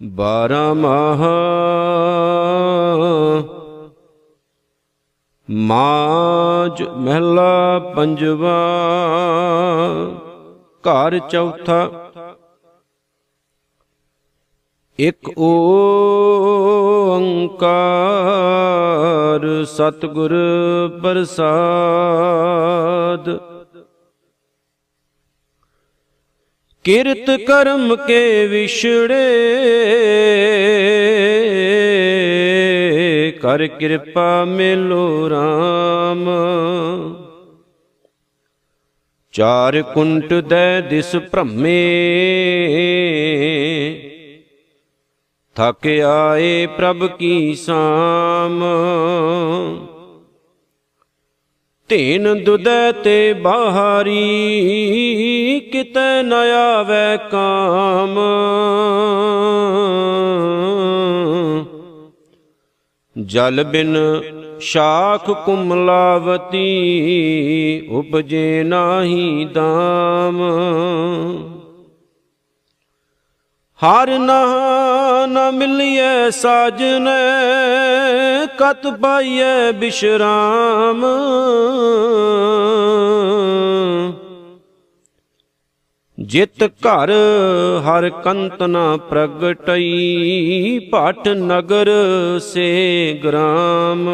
ਬਾਰਾਂ ਮਾਹ ਮਾਜ ਮਹਿਲਾ ਪੰਜਵਾ ਘਰ ਚੌਥਾ ਇਕ ਓੰਕਾਰ ਸਤਿਗੁਰ ਪ੍ਰਸਾਦ ਕਿਰਤ ਕਰਮ ਕੇ ਵਿਛੜੇ। ਕਰ ਕਿਰਪਾ ਮਿਲੋ RAM ਚਾਰ ਕੁੰਟ ਦੇ ਦਿਸ ਭ੍ਰਮੇ। ਥਕ ਆਏ ਪ੍ਰਭ ਕੀ ਸਾਮ। ਧੀਨ ਦੁਦੈ ਤੇ ਬਾਹਰੀ, ਕਿਤੈ ਨ ਆਵੈ ਕਾਮ। ਜਲ ਬਿਨ ਸ਼ਾਖ ਕੁਮਲਾਵਤੀ ਉਪਜੇ ਨਾਹੀ ਦਾਮ। ਹਰ ਨਾ, ਨ ਮਿਲਿਐ ਸਾਜਨ, ਕਤ ਪਾਈਐ ਬਿਸ਼ਰਾਮ। ਜਿਤ ਘਰ ਹਰ ਕੰਤ ਨਾ ਪ੍ਰਗਟਈ ਭਟ ਨਗਰ ਸੇ ਗ੍ਰਾਮ।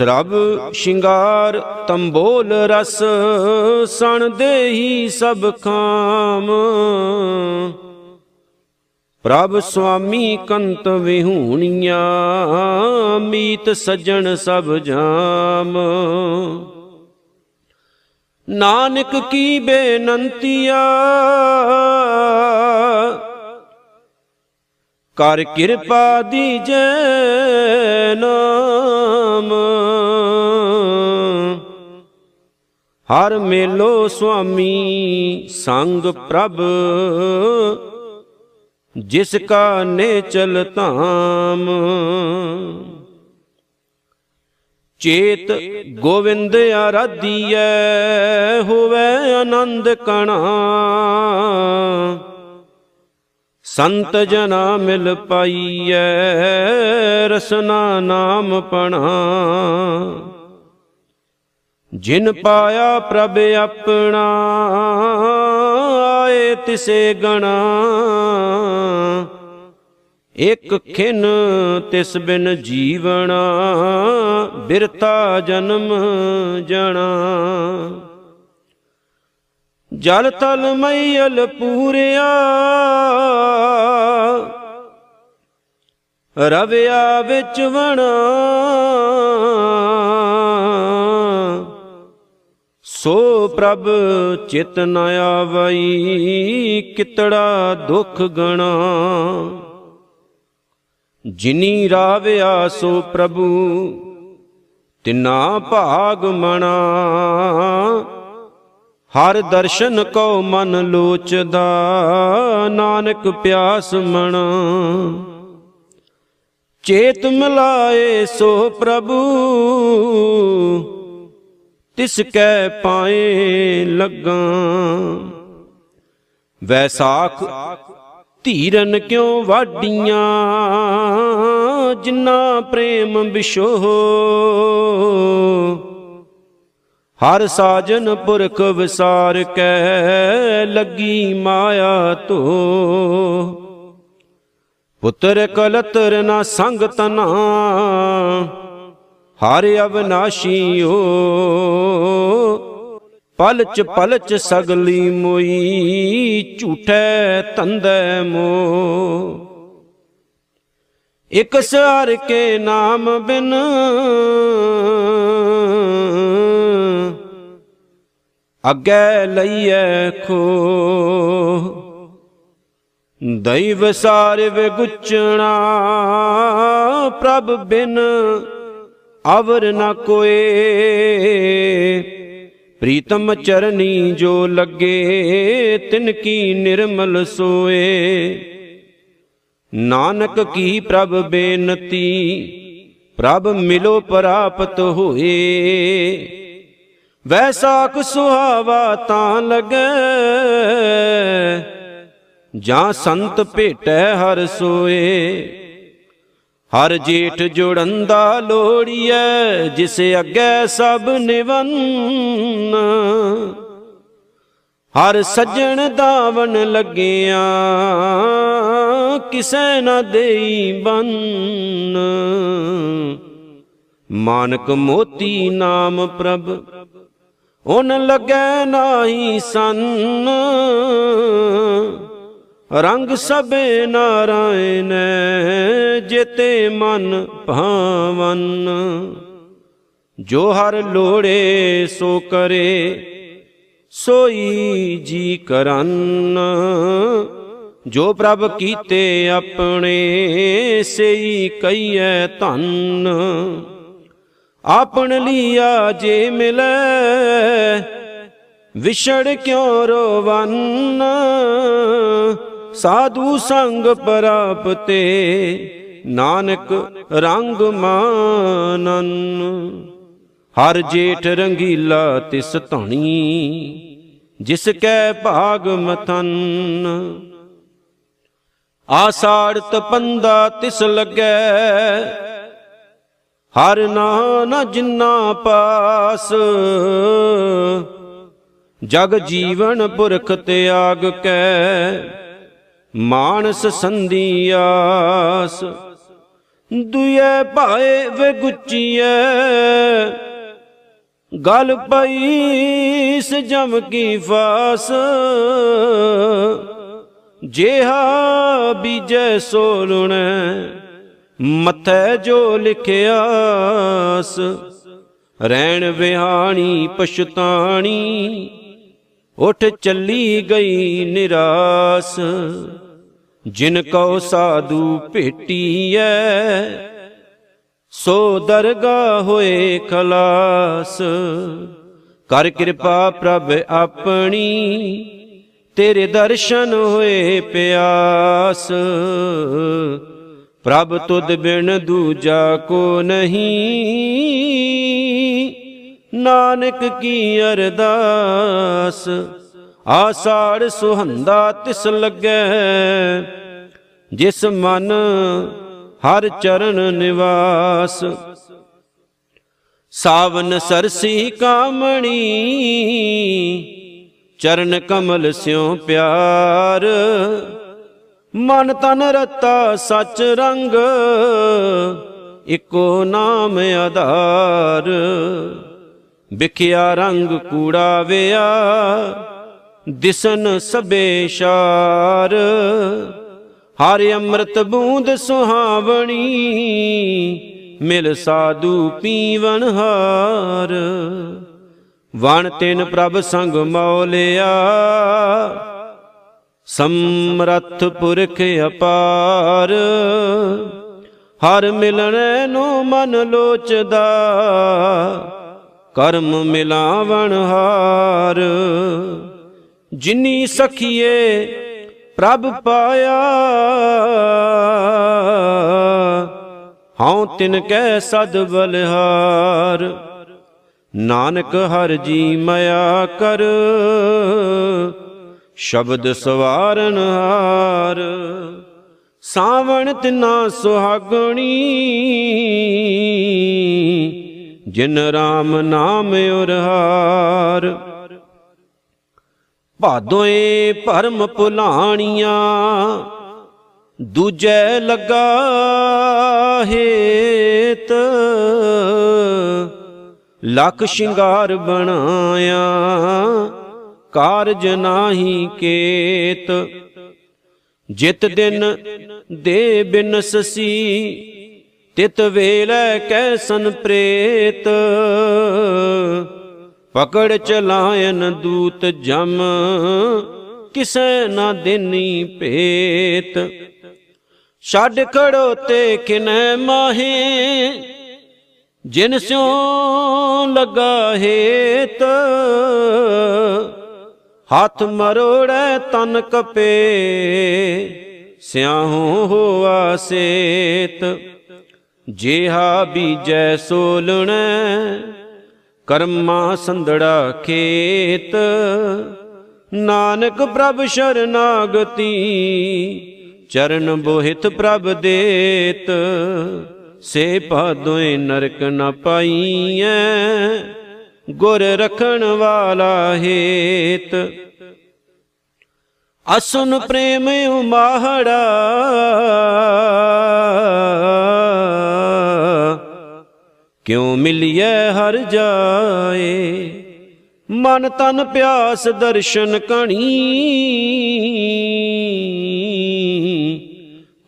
ਸਰਬ, ਸ਼ਿੰਗਾਰ, ਤੰਬੋਲ ਰਸ, ਸਣ ਦੇਹੀ ਸਭ ਖਾਮ। ਪ੍ਰਭ ਸੁਆਮੀ ਕੰਤ ਵਿਹੂਣੀਆਂ, ਮੀਤ ਸਜਣ ਸਭ ਜਾਮ। ਨਾਨਕ ਕੀ ਬੇਨੰਤੀਆ ਕਰ ਕਿਰਪਾ ਦੀਜੈ ਨਾਮ ਹਰ ਮੇਲੋ ਸੁਆਮੀ ਸੰਗ ਪ੍ਰਭ, ਜਿਸ ਕਾ ਨੇ ਚਲ ਧਾਮ। ਚੇਤ ਗੋਵਿੰਦ ਆਰਾਧੀਐ, ਹੋਵੇ ਆਨੰਦ ਕਣਾ। ਸੰਤ ਜਨਾ ਮਿਲ ਪਾਈਐ, ਰਸਨਾ ਨਾਮ ਪਣਾ। ਜਿਨ ਪਾਇਆ ਪ੍ਰਭ ਆਪਣਾ, ਆਏ ਤਿਸੇ ਗਣਾ। ਇਕ ਖਿਨ ਤਿਸ ਬਿਨ ਜੀਵਣਾ, ਬਿਰਤਾ ਜਨਮ ਜਣਾ। ਜਲ ਤਲ ਮਈਲ ਪੂਰਿਆ ਰਵਿਆ ਵਿੱਚ ਵਣਾ। ਸੋ ਪ੍ਰਭ ਚਿਤ ਨ ਆਵਈ, ਕਿਤੜਾ ਦੁਖ ਗਣਾ। ਜਿਨੀ ਰਾਵਿਆ ਸੋ ਪ੍ਰਭੂ, ਤਿਨਾ ਭਾਗ ਮਣਾ। ਹਰ ਦਰਸ਼ਨ ਕੋ ਮਨ ਲੋਚਦਾ, ਨਾਨਕ ਪਿਆਸ ਮਣਾ। ਚੇਤ ਮਿਲਾਏ ਸੋ ਪ੍ਰਭੂ, ਤਿਸ ਕੈ ਪਾਏ ਲੱਗਾ। ਵੈਸਾਖ ਧੀਰਨ ਕਿਉ ਵਾਡੀਆਂ ਜਿਨਾ ਪ੍ਰੇਮ ਬਿਸ਼ੋਹ ਹਰ ਸਾਜਨ ਪੁਰਖ ਵਿਸਾਰ ਕੈ, ਲੱਗੀ ਮਾਇਆ ਧੋ। ਪੁੱਤਰ ਕਲਤਰ ਨਾ ਸੰਗ ਤਨਾ ਹਰ ਅਵਨਾਸ਼ੀਓ ਪਲਚ ਪਲਚ ਸਗਲੀ ਮੋਈ, ਝੂਠੈ ਤੰਦੈ ਮੋ। ਇਕ ਸਾਰ ਕੇ ਨਾਮ ਬਿਨ, ਅੱਗੇ ਲਈਐ ਖੋ ਦੈਵ ਸਾਰੇ ਵਿਗੁਚਣਾ ਪ੍ਰਭ ਬਿਨ ਅਵਰ ਨ ਕੋਏ। ਪ੍ਰੀਤਮ ਚਰਨੀ ਜੋ ਲੱਗੇ, ਤਿਨ ਕੀ ਨਿਰਮਲ ਸੋਏ। ਨਾਨਕ ਕੀ ਪ੍ਰਭ ਬੇਨਤੀ, ਪ੍ਰਭ ਮਿਲੋ ਪ੍ਰਾਪਤ ਹੋਏ। ਵੈਸਾਖ ਸੁਹਾਵਾ ਤਾਂ ਲਗੈ ਜਾਂ ਸੰਤ ਭੇਟੈ ਹਰ ਸੋਏ। ਹਰ ਜੇਠ ਜੋੜੰਦਾ ਲੋੜੀਐ, ਜਿਸ ਅੱਗੇ ਸਭ ਨਿਵੰਨ। ਹਰ ਸੱਜਣ ਦਾਵਨ ਲੱਗਿਆ, ਕਿਸੈ ਨਾ ਦੇਈ ਬੰਨ। ਮਾਨਕ ਮੋਤੀ ਨਾਮ ਪ੍ਰਭ ਓਨ ਲੱਗੈ ਨਾਹੀ ਸੰਨ। ਰੰਗ ਸਭੇ ਨਾਰਾਇਣ ਜਿਤੇ ਮਨ ਭਾਵਨ। ਜੋ ਹਰ ਲੋੜੇ ਸੋ ਕਰੇ, ਸੋਈ ਜੀ ਕਰਨ। ਜੋ ਪ੍ਰਭ ਕੀਤੇ ਆਪਣੇ, ਸਈ ਕਈਐ ਧੰਨ। ਆਪਣ ਲੀਆ ਜੇ ਮਿਲੈ, ਵਿਛੜ ਕਿਉ ਰੋਵਨ? ਸਾਧੂ ਸੰਗ ਪ੍ਰਾਪਤੇ, ਨਾਨਕ ਰੰਗ ਮਾਨਨ। ਹਰ ਜੇਠ ਰੰਗੀਲਾ ਤਿਸ ਧਣੀ, ਜਿਸ ਕੈ ਭਾਗ ਮਥਨ। ਆਸਾੜ ਤਪੰਦਾ ਤਿਸ ਲੱਗੈ, ਹਰ ਨਾਨ ਜਿਨਾ ਪਾਸ। ਜਗ ਜੀਵਨ ਪੁਰਖ ਤਿਆਗ ਕੈ ਮਾਨਸ ਸੰਧੀਆਸ ਦੁਇ ਭਾਏ ਵੇ ਗੁੱਚੀਐ। ਗਲ ਪਈ ਸ ਜਮ ਕੀ ਫਾਸ। ਜਿਹਾ ਬੀਜੈ ਸੋ ਲੁਣੈ ਮਥੈ ਜੋ ਲਿਖਿਆਸ ਰੈਣ ਵਿਹਾਣੀ ਪਛਤਾਣੀ, ਉਠ ਚੱਲੀ ਗਈ ਨਿਰਾਸ। ਜਿਨ ਕਉ ਸਾਧੂ ਭੇਟੀਐ, ਸੋ ਦਰਗਾ ਹੋਏ ਖਲਾਸ। ਕਰ ਕਿਰਪਾ ਪ੍ਰਭ ਆਪਣੀ, ਤੇਰੇ ਦਰਸ਼ਨ ਹੋਏ ਪਿਆਸ। ਪ੍ਰਭ ਤੁਧ ਬਿਨ ਦੂਜਾ ਕੋ ਨਹੀਂ, ਨਾਨਕ ਕੀ ਅਰਦਾਸ। ਆਸਾੜ ਸੁਹੰਦਾ ਤਿਸ ਲੱਗੈ, ਜਿਸ ਮਨ ਹਰ ਚਰਨ ਨਿਵਾਸ। ਸਾਵਨ ਸਰਸੀ ਕਾਮਣੀ, ਚਰਨ ਕਮਲ ਸਿਉ ਪਿਆਰ। ਮਨ ਤਨ ਰਤਾ ਸਚ ਰੰਗ, ਇਕੋ ਨਾਮ ਆਧਾਰ। ਵਿਖਿਆ ਰੰਗ ਕੂੜਾ ਵਿਆ ਦਿਸਨ ਸਬੇ ਸ਼ਾਰ, ਹਰ ਅੰਮ੍ਰਿਤ ਬੂੰਦ ਸੁਹਾਵਣੀ, ਮਿਲ ਸਾਧੂ ਪੀਵਨ ਹਾਰ। ਵਣ ਤਿਨ ਪ੍ਰਭ ਸੰਗ ਮੌਲਿਆ, ਸਮਰੱਥ ਪੁਰਖ ਅਪਾਰ। ਹਰ ਮਿਲਣੈ ਨੂੰ ਮਨ ਲੋਚਦਾ, ਕਰਮ ਮਿਲਾਵਣ ਹਾਰ। ਜਿਨੀ ਸਖੀਏ ਪ੍ਰਭ ਪਾਇਆ। ਹਉ ਤਿਨ ਕੈ ਸਦ ਬਲਿਹਾਰ, ਨਾਨਕ ਹਰ ਜੀ ਮਇਆ ਕਰ, ਸ਼ਬਦ ਸਵਾਰਨ ਹਾਰ। ਸਾਵਣ ਤਿਨਾ ਸੁਹਾਗਣੀ, ਜਿਨ ਰਾਮ ਨਾਮ ਉਰਹਾਰ। ਭਾਦੋਏ ਭਰਮ ਭੁਲਾਣੀਆਂ, ਦੂਜੈ ਲੱਗਾ ਹੇਤ। ਲਖ ਸ਼ਿੰਗਾਰ ਬਣਾਇਆ, ਕਾਰਜ ਨਾਹੀ ਕੇਤ। ਜਿਤ ਦਿਨ ਦੇ ਬਿਨਸਸੀ ਤਿਤ ਵੇਲੇ ਕੈਸਨ ਪ੍ਰੇਤ। ਪਕੜ ਚਲਾਇਨ ਦੂਤ ਜਮ, ਕਿਸੈ ਨਾ ਦੇਨੀ ਭੇਤ। ਛੱਡ ਖੜੋ ਤੇ ਕਿਨੈ ਮਾਹੇ, ਜਿਨ ਸਿਉ ਲਗਾ ਹੇਤ। ਹੱਥ ਮਰੋੜੈ ਤਨ ਕਪੇ, ਸਿਆਹੂ ਹੋਆ ਸੇਤ। ਜਿਹਾ ਬੀਜੈ ਸੋਲਣੈ ਕਰਮਾ ਸੰਧੜਾ ਖੇਤ, ਨਾਨਕ ਪ੍ਰਭ ਸ਼ਰਨਾਗਤੀ, ਚਰਨ ਬੋਹਿਤ ਪ੍ਰਭ ਦੇਤ, ਸੇ ਪਾਦੋਏ ਨਰਕ ਨ ਪਾਈਐ, ਗੁਰ ਰਖਣ ਵਾਲਾ ਹੇਤ। ਅਸੁਨ ਪ੍ਰੇਮ ਉਮਾਹੜਾ ਕਿਉ ਮਿਲਿਐ ਹਰ ਜਾਏ? ਮਨ ਤਨ ਪਿਆਸ ਦਰਸ਼ਨ ਕਣੀ।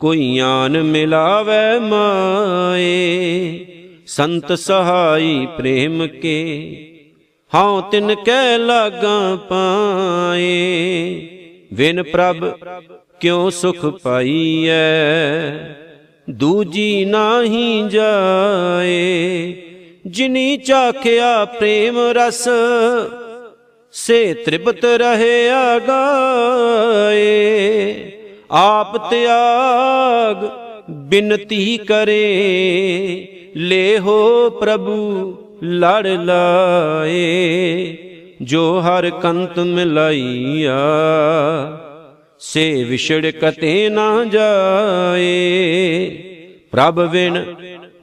ਕੋਈ ਆਨ ਮਿਲਾਵੇ ਮਾਏ। ਸੰਤ ਸਹਾਈ ਪ੍ਰੇਮ ਕੇ। ਹਉ ਤਿਨ ਕਹਿ ਲਾਗਾ ਪਾਏ। ਵਿਨ ਪ੍ਰਭ ਕਿਉ ਸੁਖ ਪਾਈਐ? ਦੂਜੀ ਨਾਹੀ ਜਾਏ, ਜਿਨੀ ਚਾਖਿਆ ਪ੍ਰੇਮ ਰਸ, ਸੇ ਤ੍ਰਿਪਤ ਰਹਿਆ ਗਾਏ ਆਪ ਤਿਆਗ ਬਿਨਤੀ ਕਰੇ, ਲੇਹੋ ਪ੍ਰਭੂ ਲੜ ਲਾਏ, ਜੋ ਹਰ ਕੰਤ ਮਿਲਾਈਆ। ਸੇ ਵਿਛੜ ਕਤੇ ਨਾ ਜਾਏ। ਪ੍ਰਭ ਵਿਣ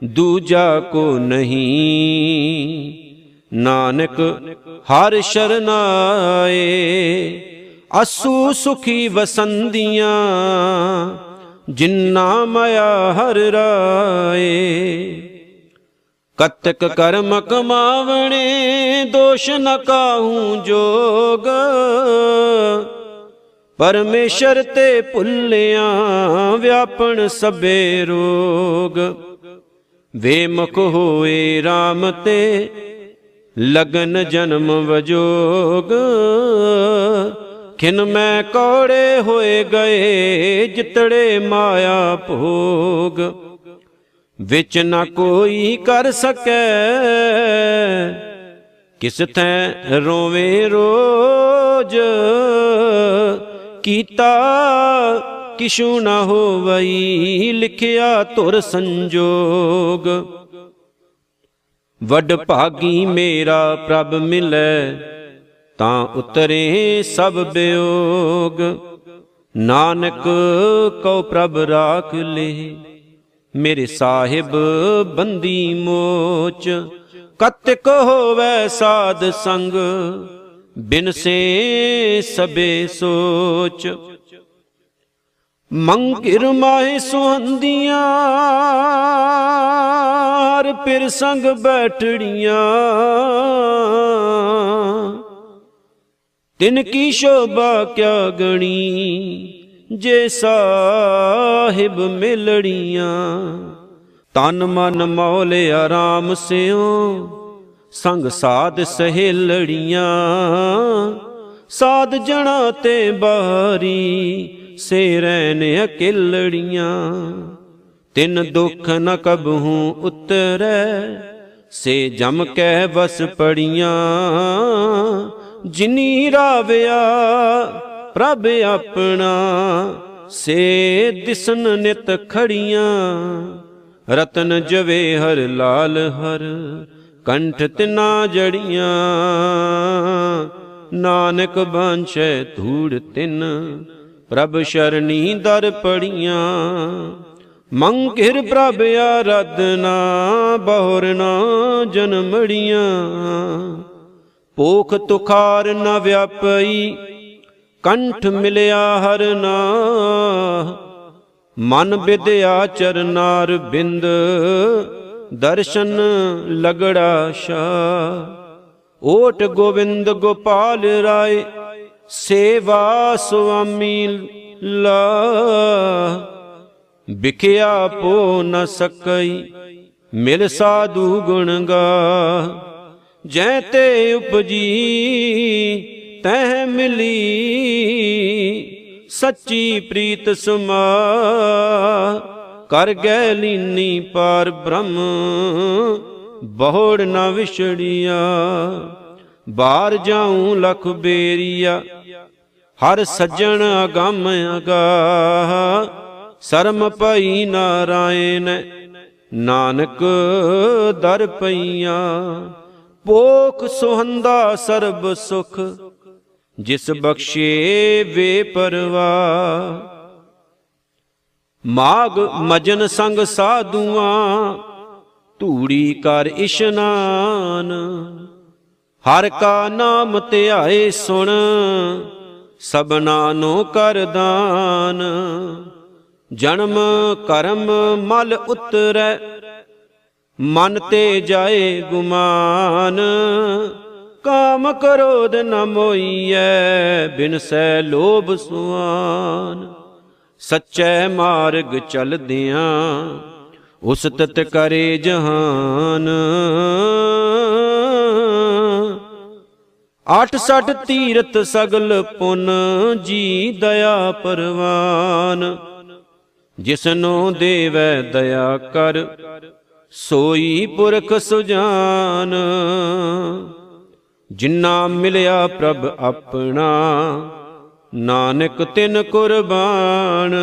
ਦੂਜਾ ਕੋ ਨਹੀਂ। ਨਾਨਕ ਹਰ ਸ਼ਰਨਾਏ। ਅਸੂ ਸੁਖੀ ਵਸੰਦੀਆਂ ਜਿਨ੍ਹਾਂ ਮਇਆ ਹਰ ਰਾਏ। ਕਤਕ ਕਰਮ ਕਮਾਵਣੇ, ਦੋਸ਼ ਨ ਕਾਹੂ ਜੋਗ। ਪਰਮੇਸ਼ਰ ਤੇ ਭੁੱਲਿਆ ਵਿਆਪਣ ਸਭੇ ਰੋਗ। ਵੇਮੁਖ ਹੋਏ RAM ਤੇ ਲਗਨ ਜਨਮ ਵਜੋਗ। ਖਿਨ ਮੈਂ ਕੌੜੇ ਹੋਏ ਗਏ ਜਿਤੜੇ ਮਾਇਆ ਭੋਗ। ਵਿੱਚ ਨਾ ਕੋਈ ਕਰ ਸਕੈ, ਕਿਸ ਥੈ ਰੋਵੇ ਰੋਜ। ਕੀਤਾ, ਕਿਛੂ ਨਾ ਹੋਵਈ, ਲਿਖਿਆ ਧੁਰ ਸੰਜੋਗ। ਵੱਡ ਭਾਗੀ ਮੇਰਾ ਪ੍ਰਭ ਮਿਲੈ, ਤਾਂ ਉਤਰੇ ਸਭ ਬਿਯੋਗ ਨਾਨਕ, ਕਉ ਪ੍ਰਭ ਰਾਖ ਲੇ, ਮੇਰੇ ਸਾਹਿਬ ਬੰਦੀ ਮੋਚ। ਕਤਿਕ ਹੋਵੇ ਸਾਧ ਸੰਗ ਬਿਨ ਸੇ ਸਬੇ ਸੋਚ। ਮੰਕਿਰ ਮਾਏ ਸੁਹੰਦੀਆਂ, ਹਰ ਪਿਰ ਸੰਗ ਬੈਠੜੀਆਂ। ਤਿਨ ਕੀ ਸ਼ੋਭਾ ਕਿਆ ਗਣੀ, ਜੇ ਸਾਹਿਬ ਮਿਲੜੀਆਂ। ਤਨ ਮਨ ਮੌਲ ਆਰਾਮ ਸਿਓ ਸੰਗ ਸਾਧ ਸਹੇਲੜੀਆਂ, ਸਾਧ ਜਣਾ ਤੇ ਬਾਰੀ ਸੇ ਰਹਿਨ ਅਕੇਲੜੀਆਂ। ਤਿਨ ਦੁਖ ਨ ਕਬਹੂ ਉਤਰੈ, ਸੇ ਜਮ ਕਹਿ ਵਸ ਪੜੀਆਂ। ਜਿਨੀ ਰਾਵਿਆ, ਪ੍ਰਭ ਆਪਣਾ, ਸੇ ਦਿਸਨ ਨਿਤ ਖੜੀਆਂ। ਰਤਨ ਜਵੇ ਹਰ ਲਾਲ ਹਰ ਕੰਠ ਤਿਨਾ ਜੜੀਆਂ, ਨਾਨਕ ਬਾਂਛੈ ਧੂੜ ਤਿਨ, ਪ੍ਰਭ ਸ਼ਰਣੀ ਦਰ ਪੜੀਆਂ। ਮੰਗਿਰ ਪ੍ਰਭ ਆਰਾਧਨਾ ਬਹੁਰਨਾ ਜਨਮੜੀਆਂ ਪੋਖ ਤੁਖਾਰ ਨ ਵਿਆਪਈ, ਕੰਠ ਮਿਲਿਆ ਹਰ ਨਾ। ਮਨ ਵਿਦਿਆ ਚਰਨਾਰ ਬਿੰਦ ਦਰਸ਼ਨ ਲਗੜਾ ਸ਼ਾ ਓਟ ਗੋਵਿੰਦ ਗੋਪਾਲ ਰਾਏ, ਸੇਵਾ ਸੁਆਮੀ ਲਾ ਵਿਖਿਆ ਪੋ ਨ ਸਕਈ, ਮਿਲ ਸਾਧੂ ਗੁਣ ਗਾ ਜੈ ਤੇ ਉਪਜੀ, ਤਹਿ ਮਿਲੀ, ਸੱਚੀ ਪ੍ਰੀਤ ਸਮਾ ਕਰ ਗੈ ਲੀਨੀ ਪਾਰ ਬ੍ਰਹਮ, ਬਹੁੜ ਨਾ ਵਿਛੜੀਆ। ਬਾਹਰ ਜਾਉ ਲਖ ਬੇਰੀਆ, ਹਰ ਸੱਜਣ ਅਗੰਮ ਅਗਾ। ਸਰਮ ਪਈ ਨਾਰਾਇਣ, ਨਾਨਕ ਦਰ ਪਈਆ। ਪੋਖ ਸੁਹੰਦਾ ਸਰਬ ਸੁਖ, ਜਿਸ ਬਖਸ਼ੇ ਵੇ ਪਰਵਾ। ਮਾਗ ਮਜਨ ਸੰਗ ਸਾਧੂਆਂ, ਧੂੜੀ ਕਰ ਇਸ਼ਨਾਨ। ਹਰ ਕਾ ਨਾਮ ਧਿਆਏ ਸੁਣ ਸਬਨਾ ਨੂੰ ਕਰ ਦਾਨ। ਜਨਮ ਕਰਮ ਮਲ ਉਤਰੈ, ਮਨ ਤੇ ਜਾਏ ਗੁਮਾਨ। ਕਾਮ ਕਰੋਧ ਨ ਮੋਈਐ, ਬਿਨ ਸੈ ਲੋਭ ਸੁਆਨ। ਸੱਚੇ ਮਾਰਗ ਚਲਦਿਆਂ ਉਸਤਤ ਕਰੇ ਜਹਾਨ। ਆਠ ਸੱਠ ਤੀਰਤ ਸਗਲ ਪੁਨ ਜੀ ਦਇਆ ਪਰਵਾਨ। ਜਿਸਨੂੰ ਦੇਵੈ ਦਇਆ ਕਰ, ਸੋਈ ਪੁਰਖ ਸੁਜਾਨ। ਜਿਨ੍ਹਾਂ ਮਿਲਿਆ ਪ੍ਰਭ ਆਪਣਾ ਨਾਨਕ ਤਿਨ ਕੁਰਬਾਨ,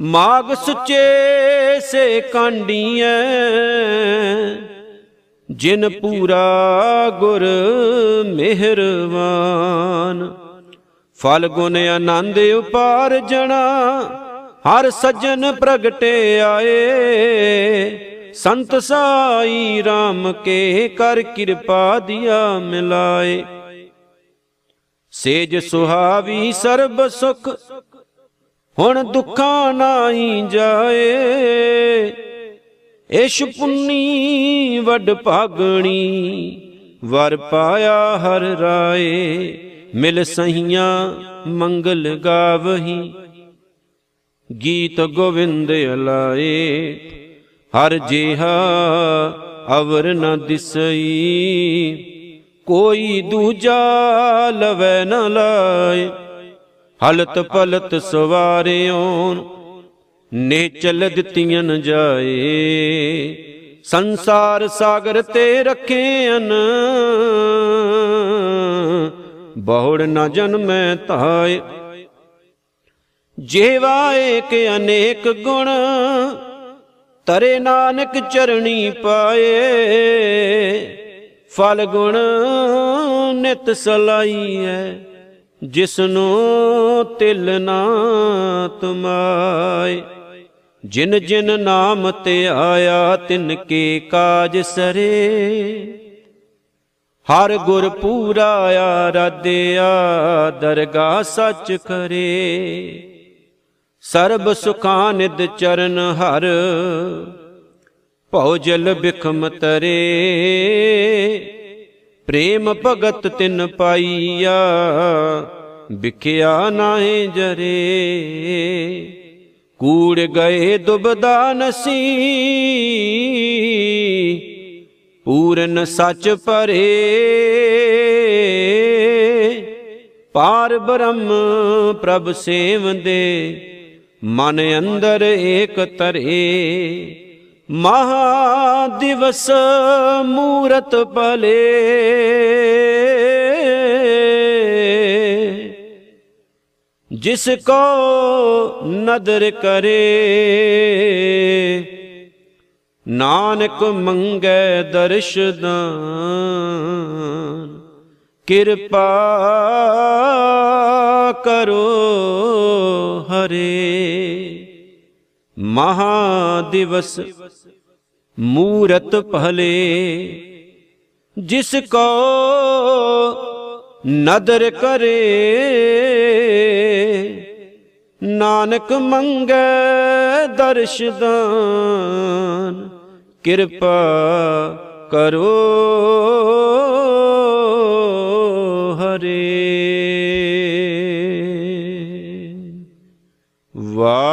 ਮਾਗ ਸੁਚੇ ਸੇ ਕਾਂਡੀਐ, ਜਿਨ ਪੂਰਾ ਗੁਰ ਮਿਹਰਵਾਨ। ਫਲ ਗੁਣ ਆਨੰਦ ਉਪਾਰ ਜਣਾ, ਹਰ ਸੱਜਣ ਪ੍ਰਗਟੇ ਆਏ। ਸੰਤ ਸਾਈ RAM ਕੇ ਕਰ ਕਿਰਪਾ ਦਿਆ ਮਿਲਾਏ। ਸੇਜ ਸੁਹਾਵੀ ਸਰਬ ਸੁਖ, ਹੁਣ ਦੁੱਖਾਂ ਨਾਹੀ ਜਾਏ। ਇਸ਼ ਪੁੰਨੀ ਵੱਡ ਭਾਗਣੀ, ਵਰ ਪਾਇਆ ਹਰ ਰਾਏ। ਮਿਲ ਸਹੀਆਂ ਮੰਗਲ ਗਾਵਹੀ, ਗੀਤ ਗੋਵਿੰਦ ਅਲਾਏ। ਹਰ ਜਿਹਾ ਅਵਰ ਨ ਦਿਸਈ। ਕੋਈ ਦੂਜਾ ਲਵੈ ਨ ਲਾਏ। ਹਲਤ ਪਲਤ ਸਵਾਰਿਓ ਨੇ ਚਲ ਦਿੱਤੀਆਂ ਨ ਜਾਏ। ਸੰਸਾਰ ਸਾਗਰ ਤੇ ਰੱਖੇਨ ਬਹੁੜ ਨ ਜਨਮੈ ਤਾਏ। ਜੇਵਾ ਏਕ ਅਨੇਕ ਗੁਣ, ਤਰੇ ਨਾਨਕ ਚਰਣੀ ਪਾਏ। ਫਲ ਗੁਣ ਨਿਤ ਸਲਾਈ ਹੈ ਜਿਸਨੂੰ ਤਿਲ ਨਾ ਤੁਮਾਏ। ਜਿਨ ਜਿਨ ਨਾਮ ਤੇ ਆਇਆ, ਤਿਨ ਕੇ ਕਾਜ ਸਰੇ। ਹਰ ਗੁਰ ਪੂਰਾ ਆਰਾਧਿਆ ਦਰਗਾ ਸੱਚ ਕਰੇ ਸਰਬ ਸੁਖਾਂ ਨਿਦ ਚਰਨ ਹਰ ਭਉ ਜਲ ਬਿਖਮ ਤਰੇ, ਪ੍ਰੇਮ ਭਗਤ ਤਿਨ ਪਾਈਆ ਵਿਖਿਆ ਨਾਹੀ ਜਰੇ। ਕੂੜ ਗਏ ਦੁਬਦਾ ਨਸੀ, ਪੂਰਨ ਸੱਚ ਪਰੇ। ਪਾਰ ਬ੍ਰਹਮ ਪ੍ਰਭ ਸੇਵੰਦੇ ਮਨ ਅੰਦਰ ਏਕ ਤਰੇ। ਮਹਾ ਦਿਵਸ ਮੂਰਤ ਭਲੇ ਜਿਸ ਕੋ ਨਦਰ ਕਰੇ, ਨਾਨਕ ਮੰਗੈ ਦਰਸ਼ ਦਾਨ। ਕਿਰਪਾ ਕਰੋ ਹਰੇ। ਮਹਾ ਦਿਵਸ ਮੂਰਤ ਭਲੇ ਜਿਸ ਕੋ ਨਦਰ ਕਰੇ। ਨਾਨਕ ਮੰਗੈ ਦਰਸ਼ ਦਾਨ ਕਿਰਪਾ ਕਰੋ।